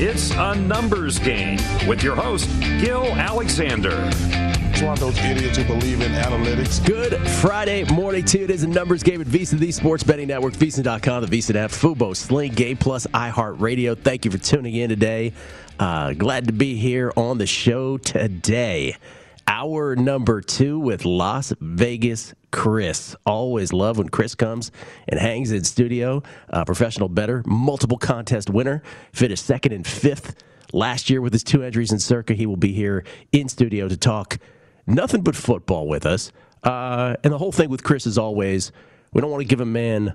It's a numbers game with your host, Gill Alexander. It's one of those idiots who believe in analytics. Good Friday morning to you. It is a numbers game at VSiN, the sports betting network, VSiN.com, the VSiN app, Fubo, Sling, Game Plus, iHeartRadio. Thank you for tuning in today. Uh, glad to be here on the show today. Hour number two with Las Vegas Chris. Always love when Chris comes and hangs in studio. Uh, professional better, multiple contest winner, finished second and fifth last year with his two entries in Circa. He will be here in studio to talk nothing but football with us. Uh, and the whole thing with Chris is always we don't want to give a man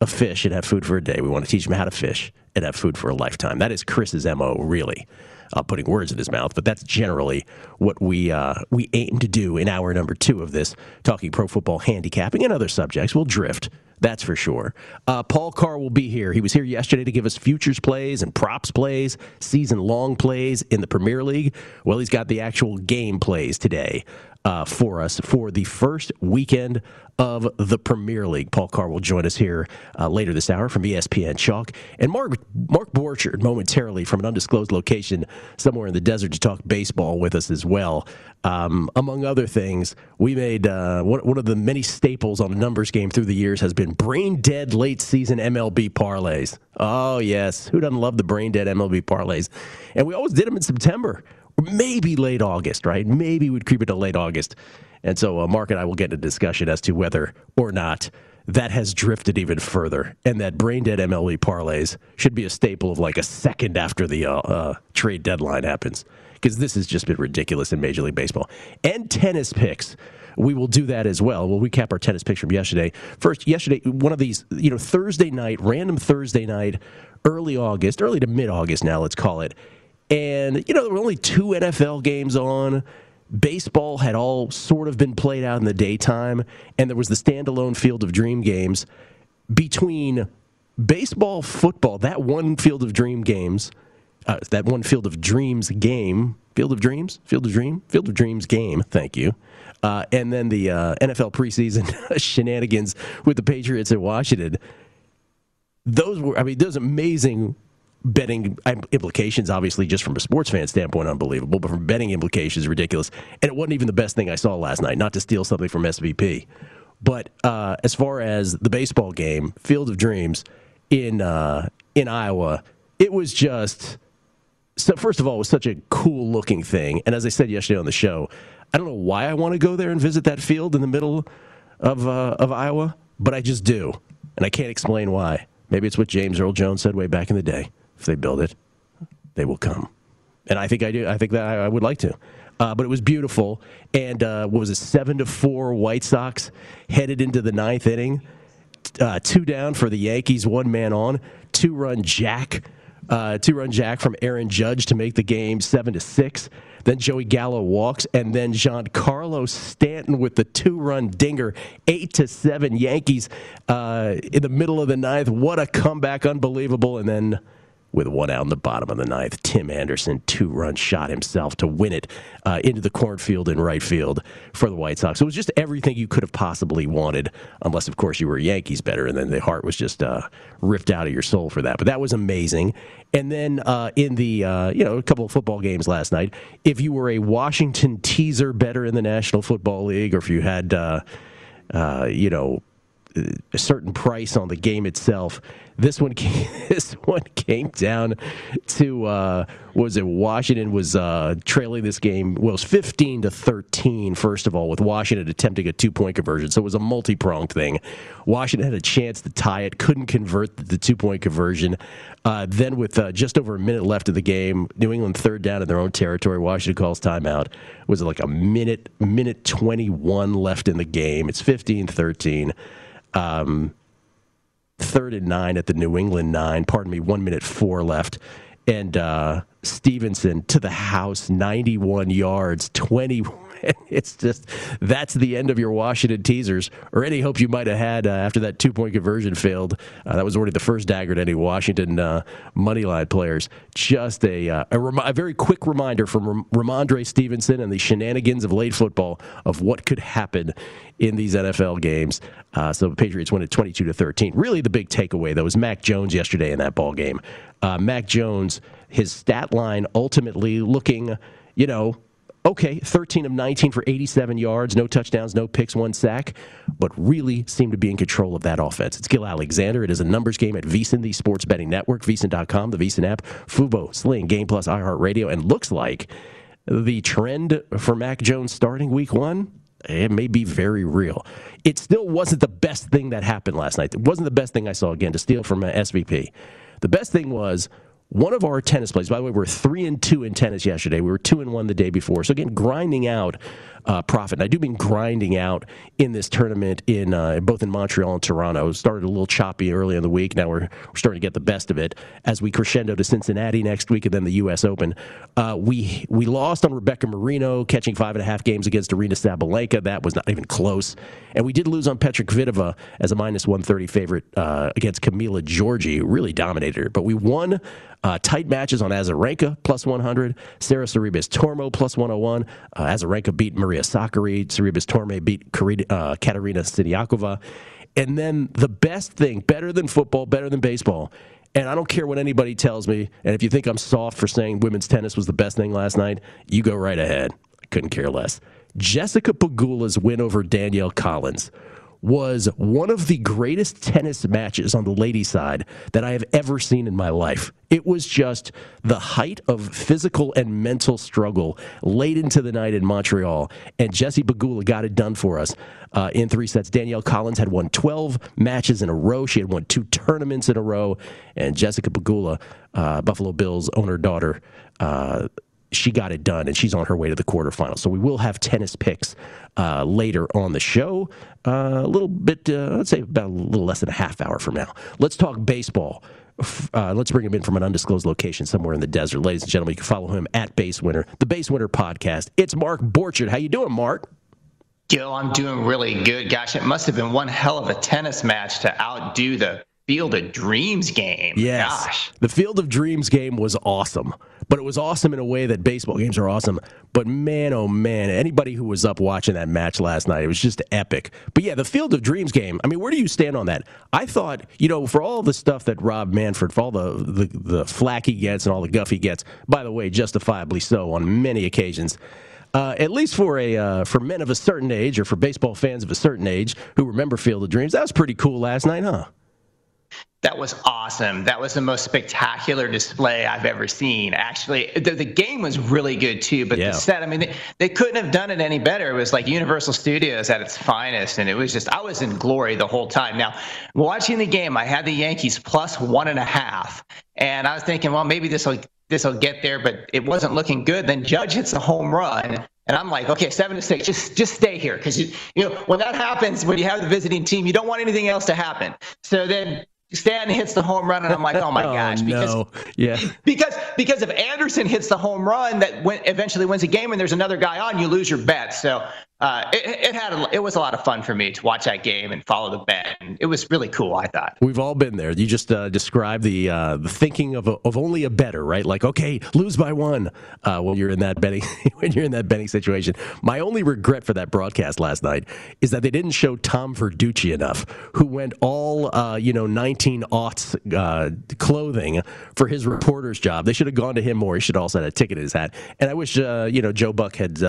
a fish and have food for a day. We want to teach him how to fish and have food for a lifetime. That is Chris's MO, really uh, putting words in his mouth, but that's generally what we uh, we aim to do in hour number two of this, talking pro football handicapping and other subjects. We'll drift, that's for sure. Uh, Paul Carr will be here. He was here yesterday to give us futures plays and props plays, season long plays in the Premier League. Well, he's got the actual game plays today uh, for us for the first weekend of the Premier League. Paul Carr will join us here uh, later this hour from ESPN Chalk. And Mark, Mark Borchard momentarily from an undisclosed location somewhere in the desert to talk baseball with us as well. Um, among other things, we made uh, one, one of the many staples on a numbers game through the years has been brain dead late season MLB parlays. Oh, yes. Who doesn't love the brain dead MLB parlays? And we always did them in September maybe late August, right? Maybe we'd creep into late August. And so uh, Mark and I will get into discussion as to whether or not that has drifted even further, and that brain dead MLB parlays should be a staple of like a second after the uh, uh, trade deadline happens, because this has just been ridiculous in Major League Baseball and tennis picks. We will do that as well. We'll recap our tennis picks from yesterday. First, yesterday, one of these, you know, Thursday night, random Thursday night, early August, early to mid August now, let's call it and, you know, there were only two NFL games on. Baseball had all sort of been played out in the daytime, and there was the standalone Field of Dream games between baseball, football, that one Field of Dream games, uh, that one Field of Dreams game, Field of Dreams, Field of Dream, Field of Dreams game, thank you. Uh, and then the uh, NFL preseason shenanigans with the Patriots in Washington. Those were, I mean, those amazing betting implications, obviously, just from a sports fan standpoint, unbelievable. But from betting implications, ridiculous. And it wasn't even the best thing I saw last night. Not to steal something from SVP, but uh, as far as the baseball game, Field of Dreams in uh, in Iowa, it was just. So first of all, it was such a cool looking thing, and as I said yesterday on the show, I don't know why I want to go there and visit that field in the middle of uh, of Iowa, but I just do, and I can't explain why. Maybe it's what James Earl Jones said way back in the day. If they build it, they will come, and I think I do. I think that I, I would like to. Uh, but it was beautiful, and uh, what was it? Seven to four White Sox headed into the ninth inning. Uh, two down for the Yankees, one man on, two run jack, uh, two run jack from Aaron Judge to make the game seven to six. Then Joey Gallo walks, and then Giancarlo Stanton with the two-run dinger, eight to seven Yankees uh, in the middle of the ninth. What a comeback! Unbelievable. And then with one out in the bottom of the ninth. Tim Anderson, two run shot himself to win it uh, into the cornfield in right field for the White Sox. So it was just everything you could have possibly wanted, unless, of course, you were Yankees better, and then the heart was just uh, ripped out of your soul for that. But that was amazing. And then uh, in the, uh, you know, a couple of football games last night, if you were a Washington teaser better in the National Football League, or if you had, uh, uh, you know, a certain price on the game itself. This one came, this one came down to uh, was it Washington was uh, trailing this game well, it was 15 to 13 first of all with Washington attempting a two point conversion so it was a multi pronged thing. Washington had a chance to tie it, couldn't convert the two point conversion. Uh, then with uh, just over a minute left of the game, New England third down in their own territory. Washington calls timeout. It Was like a minute minute 21 left in the game? It's 15-13 um, third and nine at the New England nine. Pardon me, one minute four left. And uh, Stevenson to the house, 91 yards, 20 it's just that's the end of your Washington teasers or any hope you might have had uh, after that two point conversion failed. Uh, that was already the first dagger to any Washington uh, money line players. Just a uh, a, a, very quick reminder from Rhamondre Stevenson and the shenanigans of late football of what could happen in these NFL games. Uh, so the Patriots win at 22 to 13. Really, the big takeaway though was Mac Jones yesterday in that ball game. Uh, Mac Jones, his stat line ultimately looking, you know, okay, 13 of 19 for 87 yards, no touchdowns, no picks, one sack, but really seemed to be in control of that offense. It's Gill Alexander. It is a numbers game at VSiN, the sports betting network, VSiN.com, the VSiN app, Fubo, Sling, Game Plus, iHeartRadio, and looks like the trend for Mac Jones starting week one it may be very real. It still wasn't the best thing that happened last night. It wasn't the best thing I saw again to steal from an SVP. The best thing was one of our tennis plays, by the way, we are three and two in tennis yesterday. We were two and one the day before. So again, grinding out uh, profit. And I do mean grinding out in this tournament in uh, both in Montreal and Toronto. It started a little choppy early in the week. Now we're, we're starting to get the best of it as we crescendo to Cincinnati next week and then the U.S. Open. Uh, we we lost on Rebecca Marino catching five and a half games against Aryna Sabalenka. That was not even close. And we did lose on Petra Kvitova as a minus 130 favorite uh, against Camila Giorgi. Really dominated her. But we won uh, tight matches on Azarenka plus 100, Sara Sorribes Tormo plus 101. Uh, Azarenka beat Maria Sakkari, Sorribes Tormo beat uh, Katerina Siniakova. And then the best thing, better than football, better than baseball, and I don't care what anybody tells me. And if you think I'm soft for saying women's tennis was the best thing last night, you go right ahead. I couldn't care less. Jessica Pegula's win over Danielle Collins was one of the greatest tennis matches on the ladies' side that I have ever seen in my life. It was just the height of physical and mental struggle late into the night in Montreal, and Jessie Pegula got it done for us uh, in three sets. Danielle Collins had won 12 matches in a row. She had won two tournaments in a row, and Jessica Pegula, uh, Buffalo Bills owner daughter, uh, she got it done, and she's on her way to the quarterfinals. So we will have tennis picks uh, later on the show. Uh, a little bit, uh, let's say about a little less than a half hour from now. Let's talk baseball. Uh, let's bring him in from an undisclosed location somewhere in the desert. Ladies and gentlemen, you can follow him at Base Winner, the Base Winner podcast. It's Mark Borchardt. How you doing, Mark? Gil, I'm doing really good. Gosh, it must have been one hell of a tennis match to outdo the Field of Dreams game. Yes. Gosh. The Field of Dreams game was awesome, but it was awesome in a way that baseball games are awesome. But man, oh man, anybody who was up watching that match last night, it was just epic. But yeah, the Field of Dreams game, I mean, where do you stand on that? I thought, you know, for all the stuff that Rob Manfred, for all the, the, the flack he gets and all the guff he gets, by the way, justifiably so on many occasions. Uh, at least for a uh, for men of a certain age or for baseball fans of a certain age who remember Field of Dreams, that was pretty cool last night, huh? That was awesome. That was the most spectacular display I've ever seen. Actually, the, the game was really good too. But yeah. the set, I mean, they, they couldn't have done it any better. It was like Universal Studios at its finest, and it was just I was in glory the whole time. Now, watching the game, I had the Yankees plus one and a half, and I was thinking, well, maybe this will this will get there, but it wasn't looking good. Then Judge hits a home run. And I'm like, okay, seven to six, just just stay here, because you you know when that happens, when you have the visiting team, you don't want anything else to happen. So then Stanton hits the home run, and I'm like, oh my oh, gosh, because no. yeah, because because if Anderson hits the home run that went, eventually wins a game, and there's another guy on, you lose your bet. So uh, it, it, had a, it was a lot of fun for me to watch that game and follow the bet. And it was really cool. I thought we've all been there. You just uh, described the uh, the thinking of a, of only a better, right? Like okay, lose by one uh, when you're in that betting when you're in that betting situation. My only regret for that broadcast last night is that they didn't show Tom Verducci enough, who went all uh, you know 19 aughts uh, clothing for his reporter's job. They should have gone to him more. He should also had a ticket in his hat. And I wish you know Joe Buck had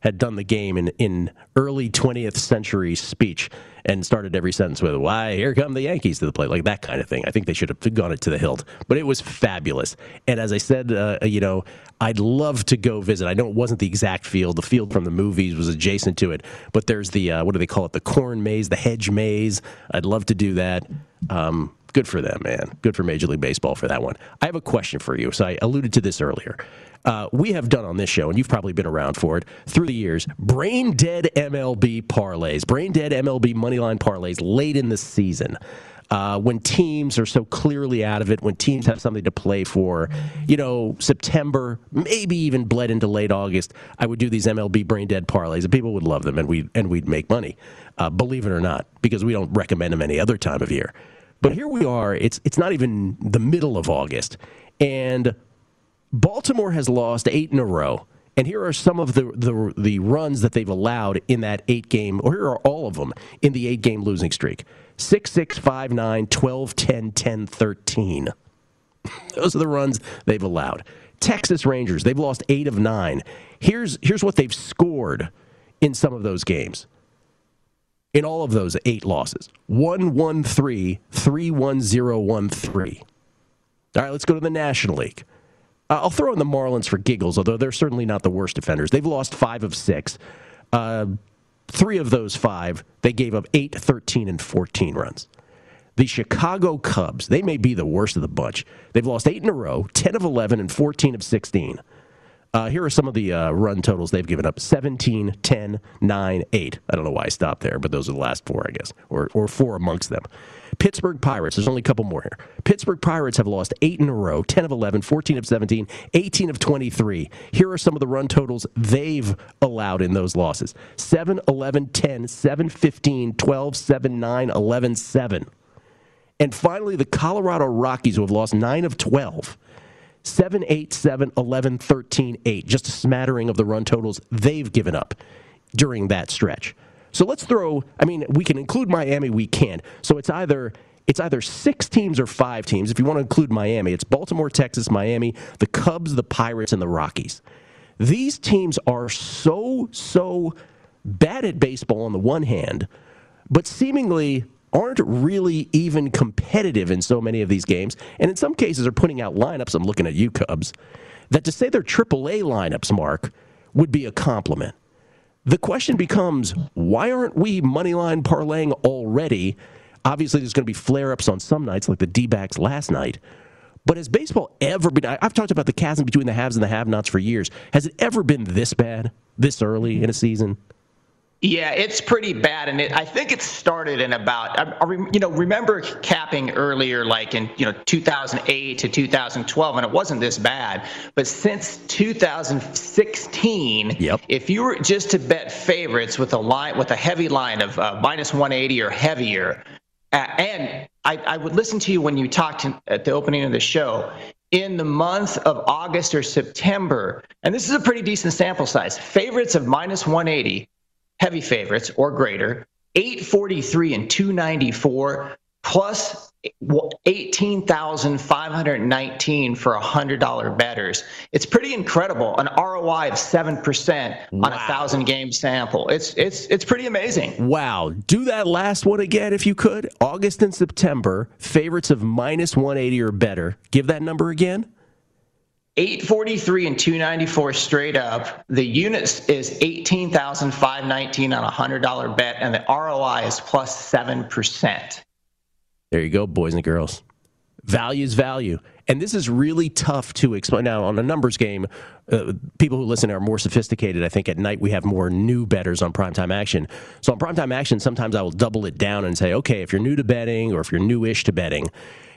had done the game in, in early 20th century speech and started every sentence with, why, here come the Yankees to the plate, like that kind of thing. I think they should have gone it to the hilt. But it was fabulous. And as I said, uh, you know, I'd love to go visit. I know it wasn't the exact field. The field from the movies was adjacent to it. But there's the, uh, what do they call it? The corn maze, the hedge maze. I'd love to do that. Um, good for them, man. Good for Major League Baseball for that one. I have a question for you. So I alluded to this earlier. Uh, we have done on this show, and you've probably been around for it through the years, brain dead MLB parlays, brain dead MLB moneyline parlays late in the season. Uh, when teams are so clearly out of it, when teams have something to play for, you know, September, maybe even bled into late August, I would do these MLB brain dead parlays, and people would love them, and we and we'd make money, uh, believe it or not, because we don't recommend them any other time of year. But here we are. It's it's not even the middle of August, and Baltimore has lost eight in a row. And here are some of the, the, the runs that they've allowed in that eight game, or here are all of them in the eight game losing streak 6 6, 5 9, 12 10, 10 13. Those are the runs they've allowed. Texas Rangers, they've lost eight of nine. Here's, here's what they've scored in some of those games. In all of those eight losses 1 1 3, 3 1 0 1 3. All right, let's go to the National League. Uh, I'll throw in the Marlins for giggles, although they're certainly not the worst defenders. They've lost five of six. Uh, three of those five, they gave up 8, 13, and 14 runs. The Chicago Cubs, they may be the worst of the bunch. They've lost eight in a row, 10 of 11, and 14 of 16. Uh, here are some of the uh, run totals they've given up 17, 10, 9, 8. I don't know why I stopped there, but those are the last four, I guess, or, or four amongst them. Pittsburgh Pirates, there's only a couple more here. Pittsburgh Pirates have lost eight in a row 10 of 11, 14 of 17, 18 of 23. Here are some of the run totals they've allowed in those losses 7, 11, 10, 7, 15, 12, 7, 9, 11, 7. And finally, the Colorado Rockies, who have lost 9 of 12. 7, 8, 7, 11, 13, 8. Just a smattering of the run totals they've given up during that stretch. So let's throw, I mean, we can include Miami, we can. So it's either it's either six teams or five teams. If you want to include Miami, it's Baltimore, Texas, Miami, the Cubs, the Pirates, and the Rockies. These teams are so, so bad at baseball on the one hand, but seemingly aren't really even competitive in so many of these games, and in some cases are putting out lineups. I'm looking at you, Cubs, that to say they're AAA lineups, Mark, would be a compliment. The question becomes why aren't we moneyline parlaying already? Obviously, there's going to be flare ups on some nights, like the D backs last night. But has baseball ever been? I've talked about the chasm between the haves and the have nots for years. Has it ever been this bad, this early in a season? Yeah, it's pretty bad, and it, I think it started in about I, I, you know remember capping earlier, like in you know 2008 to 2012, and it wasn't this bad. But since 2016, yep. if you were just to bet favorites with a line with a heavy line of uh, minus 180 or heavier, uh, and I, I would listen to you when you talked to, at the opening of the show in the month of August or September, and this is a pretty decent sample size. Favorites of minus 180 heavy favorites or greater, 843 and 294 plus 18,519 for $100 betters. It's pretty incredible. An ROI of 7% wow. on a 1000 game sample. It's it's it's pretty amazing. Wow. Do that last one again if you could. August and September, favorites of minus 180 or better. Give that number again. 843 and 294 straight up. The units is 18,519 on a $100 bet, and the ROI is plus 7%. There you go, boys and girls. Value is value. And this is really tough to explain. Now, on a numbers game, uh, people who listen are more sophisticated. I think at night we have more new betters on primetime action. So on primetime action, sometimes I will double it down and say, okay, if you're new to betting or if you're newish to betting,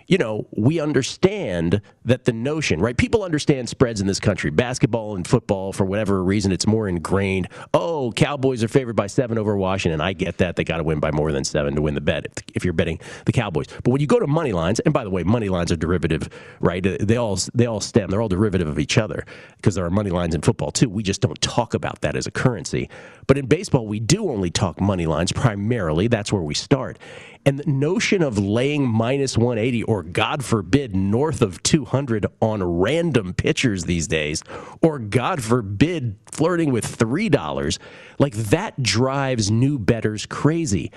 you know, we understand that the notion, right? People understand spreads in this country. Basketball and football, for whatever reason, it's more ingrained. Oh, Cowboys are favored by seven over Washington. I get that. They got to win by more than seven to win the bet if you're betting the Cowboys. But when you go to money lines, and by the way, money lines are derivative, right? Uh, they all they all stem. They're all derivative of each other because there are money lines in football too. We just don't talk about that as a currency. But in baseball, we do only talk money lines primarily. That's where we start. And the notion of laying minus 180 or, God forbid, north of 200 on random pitchers these days, or, God forbid, flirting with $3, like that drives new betters crazy.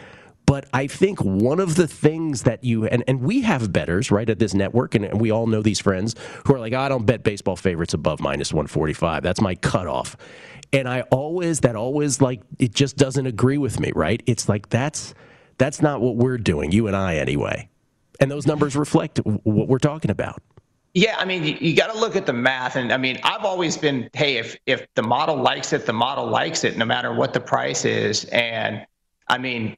But I think one of the things that you and, and we have betters right at this network, and, and we all know these friends who are like, oh, I don't bet baseball favorites above minus 145. That's my cutoff. And I always that always like it just doesn't agree with me, right? It's like that's that's not what we're doing, you and I anyway. And those numbers reflect what we're talking about. Yeah, I mean, you, you got to look at the math, and I mean, I've always been, hey, if if the model likes it, the model likes it, no matter what the price is. And I mean,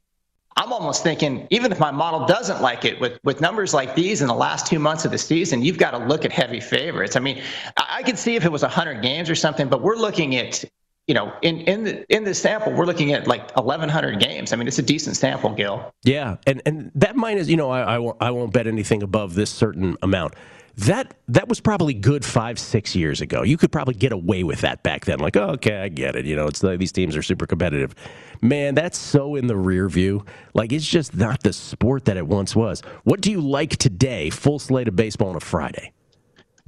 I'm almost thinking, even if my model doesn't like it, with with numbers like these in the last two months of the season, you've got to look at heavy favorites. I mean, I, I could see if it was 100 games or something, but we're looking at you know, in in the in this sample, we're looking at like 1,100 games. I mean, it's a decent sample, Gil. Yeah, and and that minus, you know, I I won't, I won't bet anything above this certain amount. That that was probably good five six years ago. You could probably get away with that back then. Like, oh, okay, I get it. You know, it's like these teams are super competitive. Man, that's so in the rear view. Like, it's just not the sport that it once was. What do you like today? Full slate of baseball on a Friday.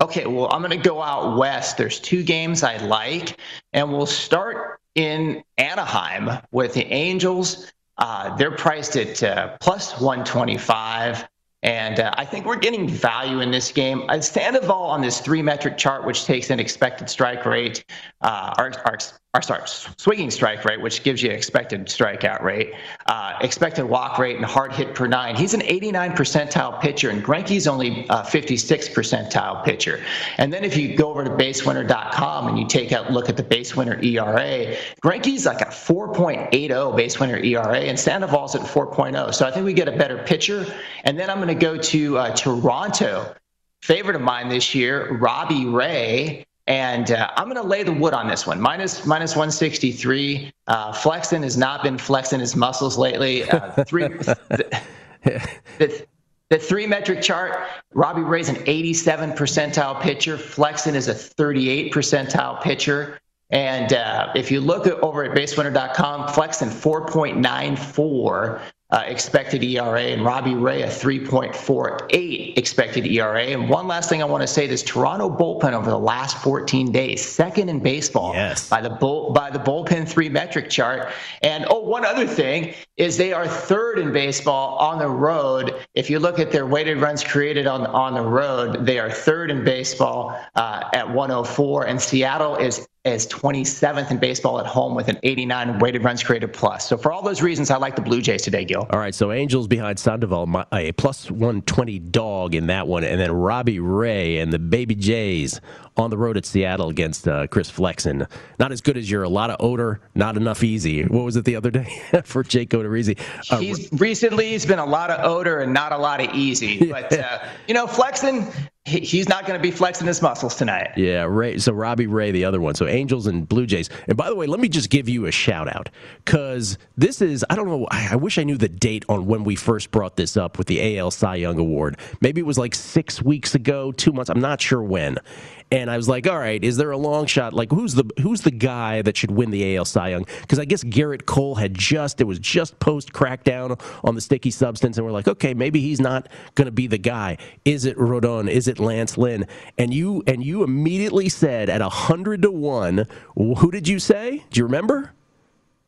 Okay, well, I'm going to go out west. There's two games I like, and we'll start in Anaheim with the Angels. Uh, they're priced at uh, plus 125. And uh, I think we're getting value in this game. Uh, Sandoval on this three metric chart, which takes an expected strike rate, uh, our, our or sorry, swinging strike rate, which gives you expected strikeout rate, uh, expected walk rate, and hard hit per nine. He's an 89 percentile pitcher, and Greinke's only uh, 56 percentile pitcher. And then if you go over to basewinner.com and you take a look at the base winner ERA, Greinke's like a 4.80 base winner ERA, and Sandoval's at 4.0. So I think we get a better pitcher. And then I'm going to go to uh, Toronto. Favorite of mine this year, Robbie Ray. And uh, I'm going to lay the wood on this one. Minus, minus 163. Uh, Flexen has not been flexing his muscles lately. Uh, three, the, the, the, three metric chart, Robbie Ray's an 87 percentile pitcher. Flexen is a 38 percentile pitcher. And uh, if you look at, over at basewinner.com, Flexen 4.94 uh, expected ERA, and Robbie Ray a 3.48 expected ERA. And one last thing I want to say: this Toronto bullpen over the last 14 days, second in baseball yes. by the bull by the bullpen three metric chart. And oh, one other thing is they are third in baseball on the road. If you look at their weighted runs created on on the road, they are third in baseball uh, at 104, and Seattle is is 27th in baseball at home with an 89 weighted runs created plus. So for all those reasons, I like the Blue Jays today, Gil. All right, so Angels behind Sandoval, a plus 120 dog in that one, and then Robbie Ray and the Baby Jays on the road at Seattle against uh, Chris Flexen. Not as good as your a lot of odor, not enough easy. What was it the other day for Jake Odorizzi? Uh, he's recently he's been a lot of odor and not a lot of easy. But uh, you know, Flexen, he's not going to be flexing his muscles tonight. Yeah, Ray. So Robbie Ray, the other one. So Angels and Blue Jays. And by the way, let me just give you a shout out because this is I don't know. I, I wish I knew the date on when we first brought this up with the AL Cy Young Award. Maybe it was like six weeks ago, two months. I'm not sure when. And I was like, all right, is there a long shot? Like, who's the who's the guy that should win the AL Cy Young? Because I guess Gerrit Cole had just it was just post crackdown on the sticky substance, and we're like, okay, maybe he's not going to be the guy. Is it Rodon? Is it Lance Lynn? And you and you immediately said at a hundred to one, who did you say? Do you remember?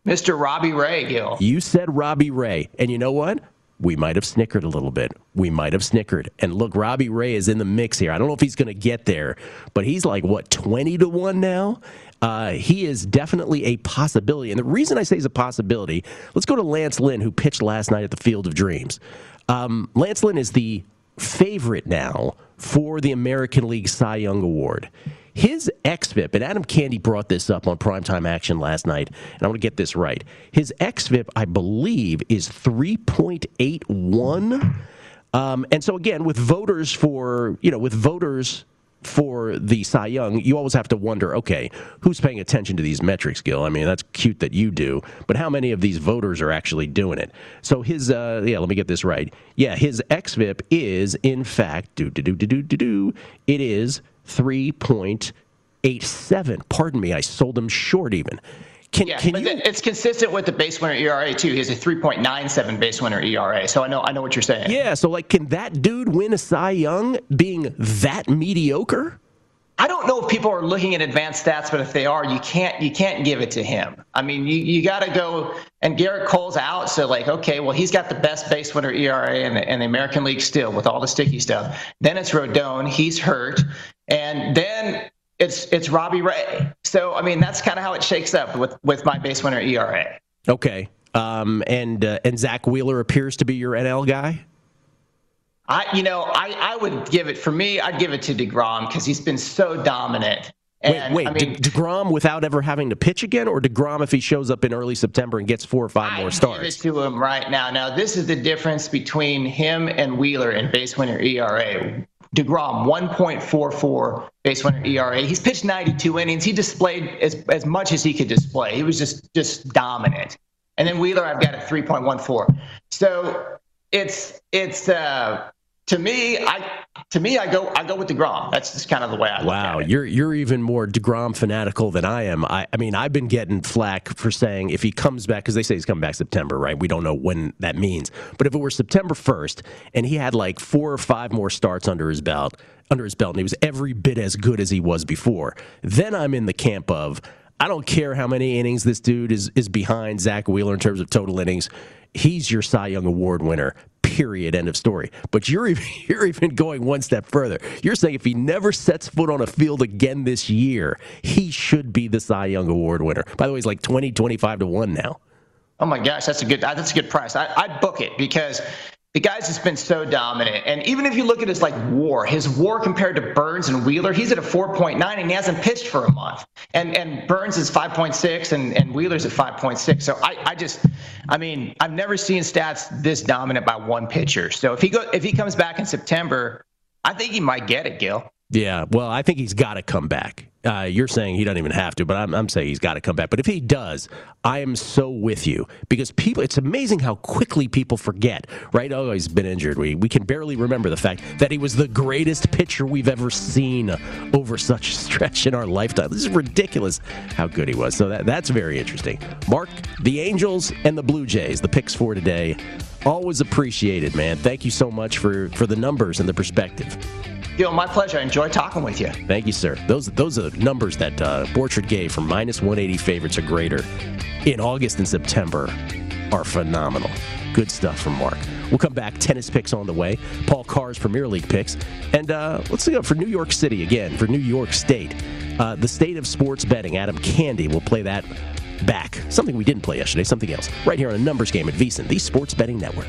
Mr. Robbie Ray, Gil. You said Robbie Ray, and you know what? We might have snickered a little bit. We might have snickered. And look, Robbie Ray is in the mix here. I don't know if he's going to get there, but he's like, what, 20 to 1 now? Uh, he is definitely a possibility. And the reason I say he's a possibility, let's go to Lance Lynn, who pitched last night at the Field of Dreams. Um, Lance Lynn is the favorite now for the American League Cy Young Award. His XFIP, and Adam Candee brought this up on Primetime Action last night, and I want to get this right. His XFIP, I believe, is 3.81. Um, and so again, with voters for you know, with voters for the Cy Young, you always have to wonder, okay, who's paying attention to these metrics, Gil? I mean, that's cute that you do, but how many of these voters are actually doing it? So his, uh, yeah, let me get this right. Yeah, his XFIP is in fact, do do do do do do. It is 3.87. Pardon me, I sold him short even. Can, yeah, can but you... it's consistent with the base winner ERA too. He has a 3.97 base winner ERA. So I know I know what you're saying. Yeah, so like can that dude win a Cy Young being that mediocre? I don't know if people are looking at advanced stats, but if they are, you can't you can't give it to him. I mean, you, you got to go and Gerrit Cole's out, so like, okay, well, he's got the best base winner ERA in the, in the American League still with all the sticky stuff. Then it's Rodon, he's hurt, and then it's it's Robbie Ray. So I mean, that's kind of how it shakes up with with my base winner ERA. Okay, um, and uh, and Zack Wheeler appears to be your NL guy. I you know I I would give it for me. I'd give it to Degrom because he's been so dominant. And, wait, wait, I mean, De- Degrom without ever having to pitch again, or Degrom if he shows up in early September and gets four or five I more starts? Give it to him right now. Now this is the difference between him and Wheeler in base winner ERA. DeGrom, 1.44 base winner ERA. He's pitched 92 innings. He displayed as, as much as he could display. He was just just dominant. And then Wheeler, I've got a 3.14. So it's it's uh, to me, I to me, I go I go with Degrom. That's just kind of the way I. Wow, you're you're even more Degrom fanatical than I am. I, I mean, I've been getting flack for saying if he comes back because they say he's coming back September, right? We don't know when that means, but if it were September first and he had like four or five more starts under his belt, under his belt, and he was every bit as good as he was before, then I'm in the camp of I don't care how many innings this dude is is behind Zack Wheeler in terms of total innings. He's your Cy Young Award winner Period. End of story. But you're even, you're even going one step further. You're saying if he never sets foot on a field again this year, he should be the Cy Young Award winner. By the way, he's like 20, 25 to 1 now. Oh my gosh, that's a good that's a good price. I, I'd book it because the guy's just been so dominant. And even if you look at his like war, his war compared to Burnes and Wheeler, he's at a 4.9 and he hasn't pitched for a month. And and Burnes is 5.6 and, and Wheeler's at 5.6. So I, I just I mean, I've never seen stats this dominant by one pitcher. So if he go if he comes back in September, I think he might get it, Gil. Yeah, well, I think he's got to come back. Uh, you're saying he doesn't even have to, but I'm, I'm saying he's got to come back. But if he does, I am so with you because people. It's amazing how quickly people forget. Right? Oh, he's been injured. We we can barely remember the fact that he was the greatest pitcher we've ever seen over such a stretch in our lifetime. This is ridiculous how good he was. So that that's very interesting. Mark, the Angels and the Blue Jays, the picks for today. Always appreciated, man. Thank you so much for for the numbers and the perspective. Gil, my pleasure. Enjoy talking with you. Thank you, sir. Those those are numbers that uh, Borchard gave for minus 180 favorites or greater in August and September are phenomenal. Good stuff from Mark. We'll come back. Tennis picks on the way. Paul Carr's Premier League picks. And uh, let's go for New York City again, for New York State. Uh, the state of sports betting. Adam Candee will play that back. Something we didn't play yesterday, something else. Right here on a numbers game at VSiN, the Sports Betting Network.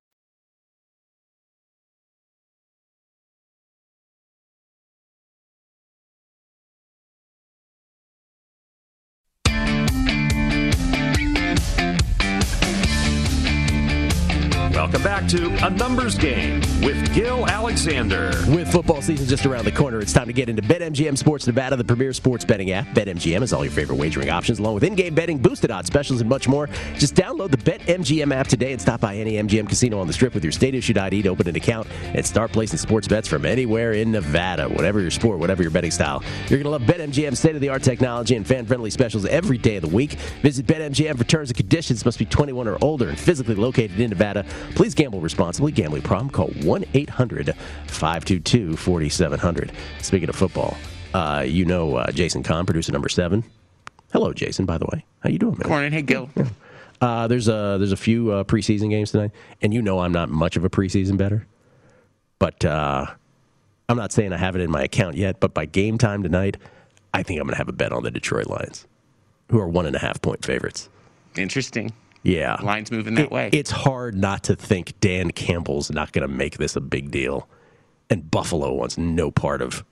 Welcome back to A Numbers Game with Gill Alexander. With football season just around the corner, it's time to get into BetMGM Sports Nevada, the premier sports betting app. BetMGM has all your favorite wagering options, along with in-game betting, boosted odds specials, and much more. Just download the BetMGM app today and stop by any MGM casino on the Strip with your state-issued ID to open an account and start placing sports bets from anywhere in Nevada. Whatever your sport, whatever your betting style, you're going to love BetMGM's state-of-the-art technology and fan-friendly specials every day of the week. Visit BetMGM for terms and conditions. Must be 21 or older and physically located in Nevada. Please gamble responsibly. Gambling problem? Call 1 800 522 4700. Speaking of football, uh, you know uh, Jason Kahn, producer number seven. Hello, Jason. By the way, how you doing, man? Morning, hey Gil. Uh, there's a there's a few uh, preseason games tonight, and you know I'm not much of a preseason better, but uh, I'm not saying I have it in my account yet. But by game time tonight, I think I'm going to have a bet on the Detroit Lions, who are one and a half point favorites. Interesting. Yeah. Lines moving that It- way. It's hard not to think Dan Campbell's not going to make this a big deal. And Buffalo wants no part of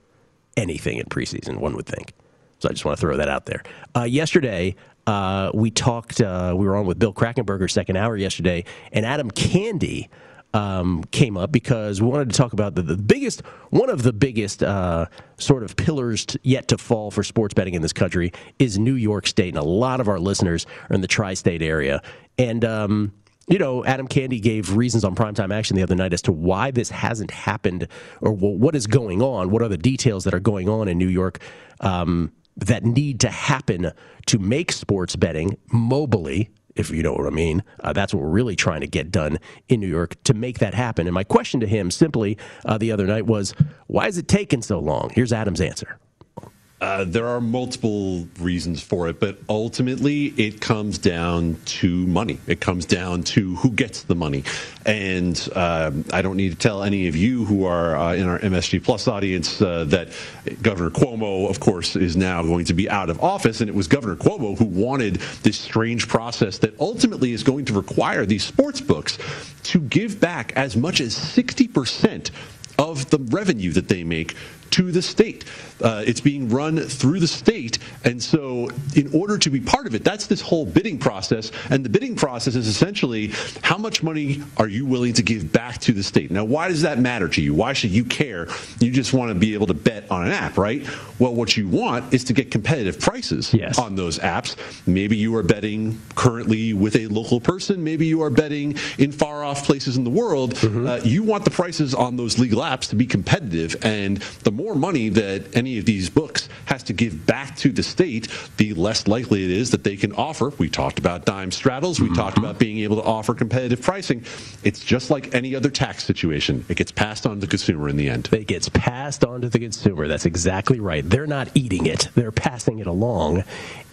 anything in preseason, one would think. So I just want to throw that out there. Uh, yesterday, uh, we talked, uh, we were on with Bill Krackomberger, second hour yesterday, and Adam Candee um, came up because we wanted to talk about the, the biggest, one of the biggest uh, sort of pillars to, yet to fall for sports betting in this country is New York State. And a lot of our listeners are in the tri state area. And, um, you know, Adam Candee gave reasons on primetime action the other night as to why this hasn't happened or wh- what is going on. What are the details that are going on in New York um, that need to happen to make sports betting mobily, if you know what I mean. Uh, that's what we're really trying to get done in New York to make that happen. And my question to him simply uh, the other night was, why is it taking so long? Here's Adam's answer. Uh, there are multiple reasons for it, but ultimately it comes down to money. It comes down to who gets the money. And um, I don't need to tell any of you who are uh, in our MSG Plus audience uh, that Governor Cuomo, of course, is now going to be out of office. And it was Governor Cuomo who wanted this strange process that ultimately is going to require these sports books to give back as much as 60% of the revenue that they make to the state. Uh, it's being run through the state. And so, in order to be part of it, that's this whole bidding process. And the bidding process is essentially how much money are you willing to give back to the state? Now, why does that matter to you? Why should you care? You just want to be able to bet on an app, right? Well, what you want is to get competitive prices on those apps. Maybe you are betting currently with a local person, maybe you are betting in far off places in the world. Uh, you want the prices on those legal apps to be competitive. And the more money that any of these books has to give back to the state, the less likely it is that they can offer. We talked about dime straddles. We mm-hmm. talked about being able to offer competitive pricing. It's just like any other tax situation. It gets passed on to the consumer in the end. It gets passed on to the consumer. That's exactly right. They're not eating it. They're passing it along.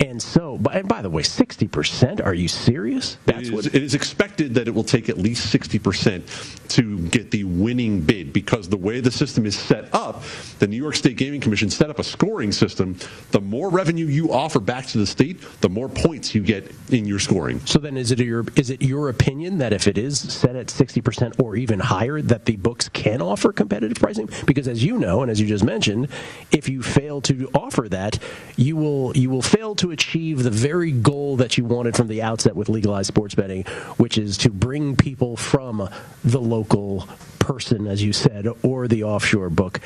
And so, and by the way, 60%? Are you serious? That's it is, what it is expected that it will take at least 60% to get the winning bid because the way the system is set up, the New York State Gaming Commission set up a scoring system. The more revenue you offer back to the state, the more points you get in your scoring. So then is it your is it your opinion that if it is set at 60% or even higher that the books can offer competitive pricing? Because as you know and as you just mentioned, if you fail to offer that, you will you will fail to achieve the very goal that you wanted from the outset with legalized sports betting, which is to bring people from the local person as you said or the offshore book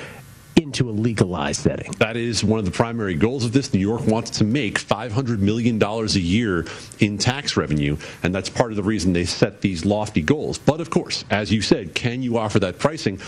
into a legalized setting. That is one of the primary goals of this. New York wants to make $500 million a year in tax revenue, and that's part of the reason they set these lofty goals. But of course, as you said, can you offer that pricing?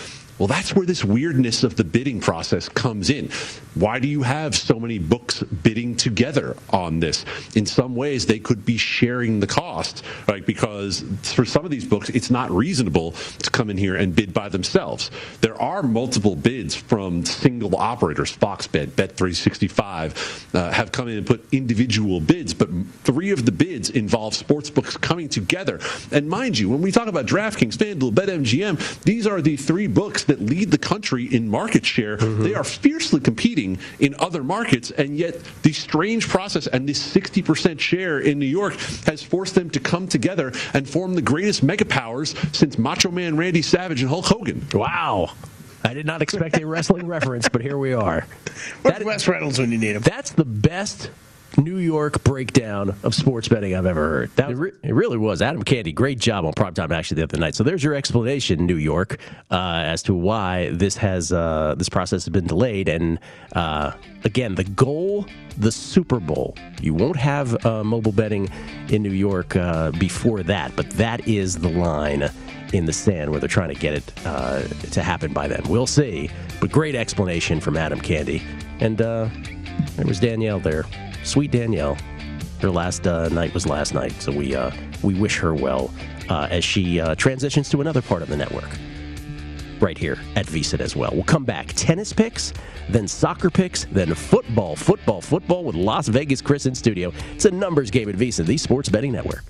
Well, that's where this weirdness of the bidding process comes in. Why do you have so many books bidding together on this? In some ways, they could be sharing the cost, right? Because for some of these books, it's not reasonable to come in here and bid by themselves. There are multiple bids from single operators. Foxbet, Bet365 uh, have come in and put individual bids, but three of the bids involve sports books coming together. And mind you, when we talk about DraftKings, FanDuel, BetMGM, these are the three books that lead the country in market share. Mm-hmm. They are fiercely competing in other markets, and yet the strange process and this 60% share in New York has forced them to come together and form the greatest mega powers since Macho Man Randy Savage and Hulk Hogan. Wow. I did not expect a wrestling reference, but here we are. Where's that, Wes Reynolds when you need him? That's the best New York breakdown of sports betting I've ever heard. That, it, re- it, really was. Adam Candee, great job on primetime actually the other night. So there's your explanation, New York, uh, as to why this has uh, this process has been delayed. And uh, again, the goal, the Super Bowl. You won't have uh, mobile betting in New York uh, before that, but that is the line in the sand where they're trying to get it uh, to happen by then. We'll see. But great explanation from Adam Candee. And there was Danielle there sweet Danielle. Her last uh, night was last night, so we uh, we wish her well uh, as she uh, transitions to another part of the network. Right here at VSiN as well. We'll come back. Tennis picks, then soccer picks, then football, football, football with Las Vegas Chris in studio. It's a numbers game at VSiN, the Sports Betting Network.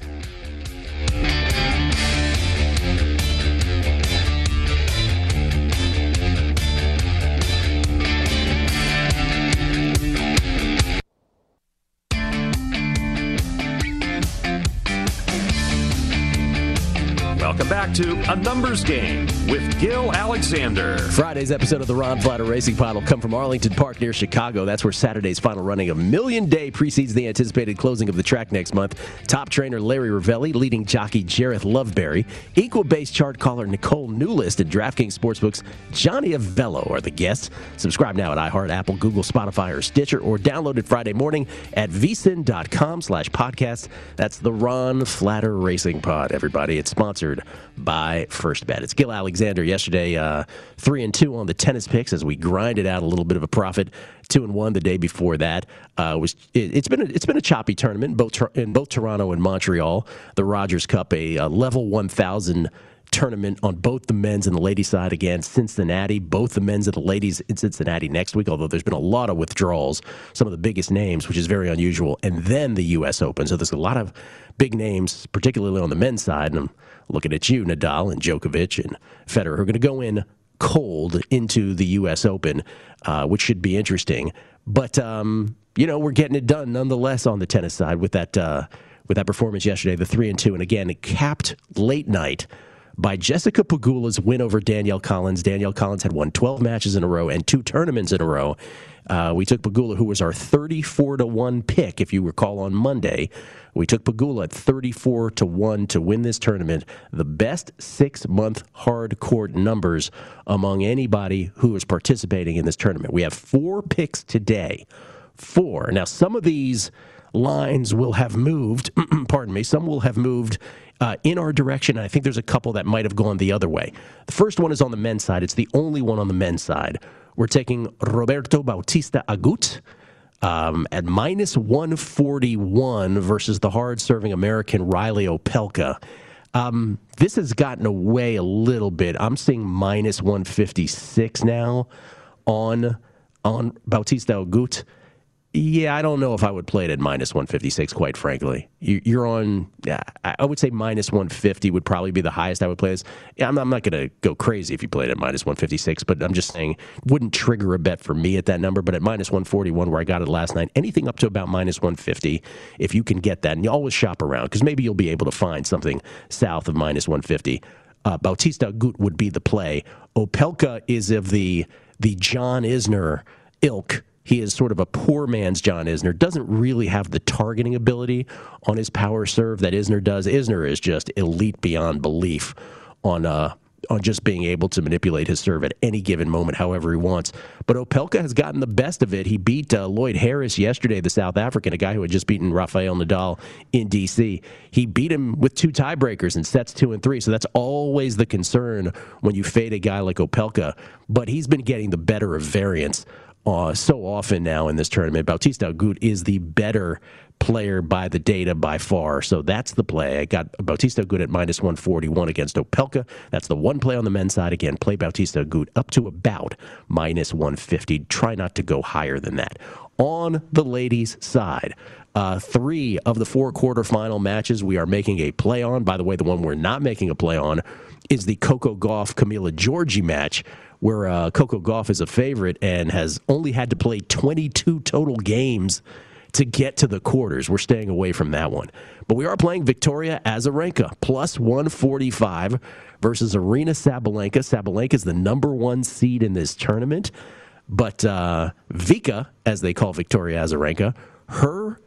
Back to A Numbers Game with Gill Alexander. Friday's episode of the Ron Flatter Racing Pod will come from Arlington Park near Chicago. That's where Saturday's final running of Million Day precedes the anticipated closing of the track next month. Top trainer Larry Rivelli, leading jockey Jareth Loveberry, Equibase chart caller Nicole Newlist, and DraftKings Sportsbook's Johnny Avello are the guests. Subscribe now at iHeart, Apple, Google, Spotify, or Stitcher, or download it Friday morning at vsin.com slash podcast. That's the Ron Flatter Racing Pod, everybody. It's sponsored by First Bet. It's Gill Alexander yesterday, uh, three and two on the tennis picks as we grinded out a little bit of a profit. Two and one the day before that uh, was it, has been a, it's been a choppy tournament both in both Toronto and Montreal. The Rogers Cup, a, a level one thousand tournament on both the men's and the ladies side again Cincinnati. Both the men's and the ladies in Cincinnati next week, although there's been a lot of withdrawals, some of the biggest names, which is very unusual. And then the U.S. Open. So there's a lot of big names, particularly on the men's side. And I'm looking at you, Nadal and Djokovic and Federer, who are going to go in cold into the U.S. Open, uh, which should be interesting. But um, you know, we're getting it done nonetheless on the tennis side with that uh, with that performance yesterday, the three and two, and again it capped late night by Jessica Pegula's win over Danielle Collins. Danielle Collins had won 12 matches in a row and two tournaments in a row. Uh, we took Pegula, who was our 34 to 1 pick, if you recall, on Monday. We took Pegula at 34 to 1 to win this tournament. The best six month hard court numbers among anybody who is participating in this tournament. We have four picks today. Four. Now, some of these lines will have moved, pardon me, some will have moved uh, in our direction. I think there's a couple that might have gone the other way. The first one is on the men's side. It's the only one on the men's side. We're taking Roberto Bautista Agut um, at minus 141 versus the hard serving American Riley Opelka. Um, this has gotten away a little bit. I'm seeing minus 156 now on on Bautista Agut. Yeah, I don't know if I would play it at minus 156, quite frankly. You're on, I would say minus 150 would probably be the highest I would play this. I'm not going to go crazy if you played at minus 156, but I'm just saying, wouldn't trigger a bet for me at that number. But at minus 141, where I got it last night, anything up to about minus 150, if you can get that, and you always shop around, because maybe you'll be able to find something south of minus 150. Uh, Bautista Agut would be the play. Opelka is of the the John Isner ilk he is sort of a poor man's John Isner. Doesn't really have the targeting ability on his power serve that Isner does. Isner is just elite beyond belief on uh, on just being able to manipulate his serve at any given moment, however he wants. But Opelka has gotten the best of it. He beat uh, Lloyd Harris yesterday, the South African, a guy who had just beaten Rafael Nadal in D.C. He beat him with two tiebreakers in sets two and three. So that's always the concern when you fade a guy like Opelka. But he's been getting the better of variance uh, so often now in this tournament. Bautista Agut is the better player by the data by far. So that's the play. I got Bautista Agut at minus 141 against Opelka. That's the one play on the men's side. Again, play Bautista Agut up to about minus 150. Try not to go higher than that. On the ladies' side, uh, three of the four quarterfinal matches we are making a play on. By the way, the one we're not making a play on is the Coco Gauff Camila Giorgi match, where uh, Coco Gauff is a favorite and has only had to play 22 total games to get to the quarters. We're staying away from that one. But we are playing Victoria Azarenka, plus 145 versus Aryna Sabalenka. Sabalenka is the number one seed in this tournament. But uh, Vika, as they call Victoria Azarenka, her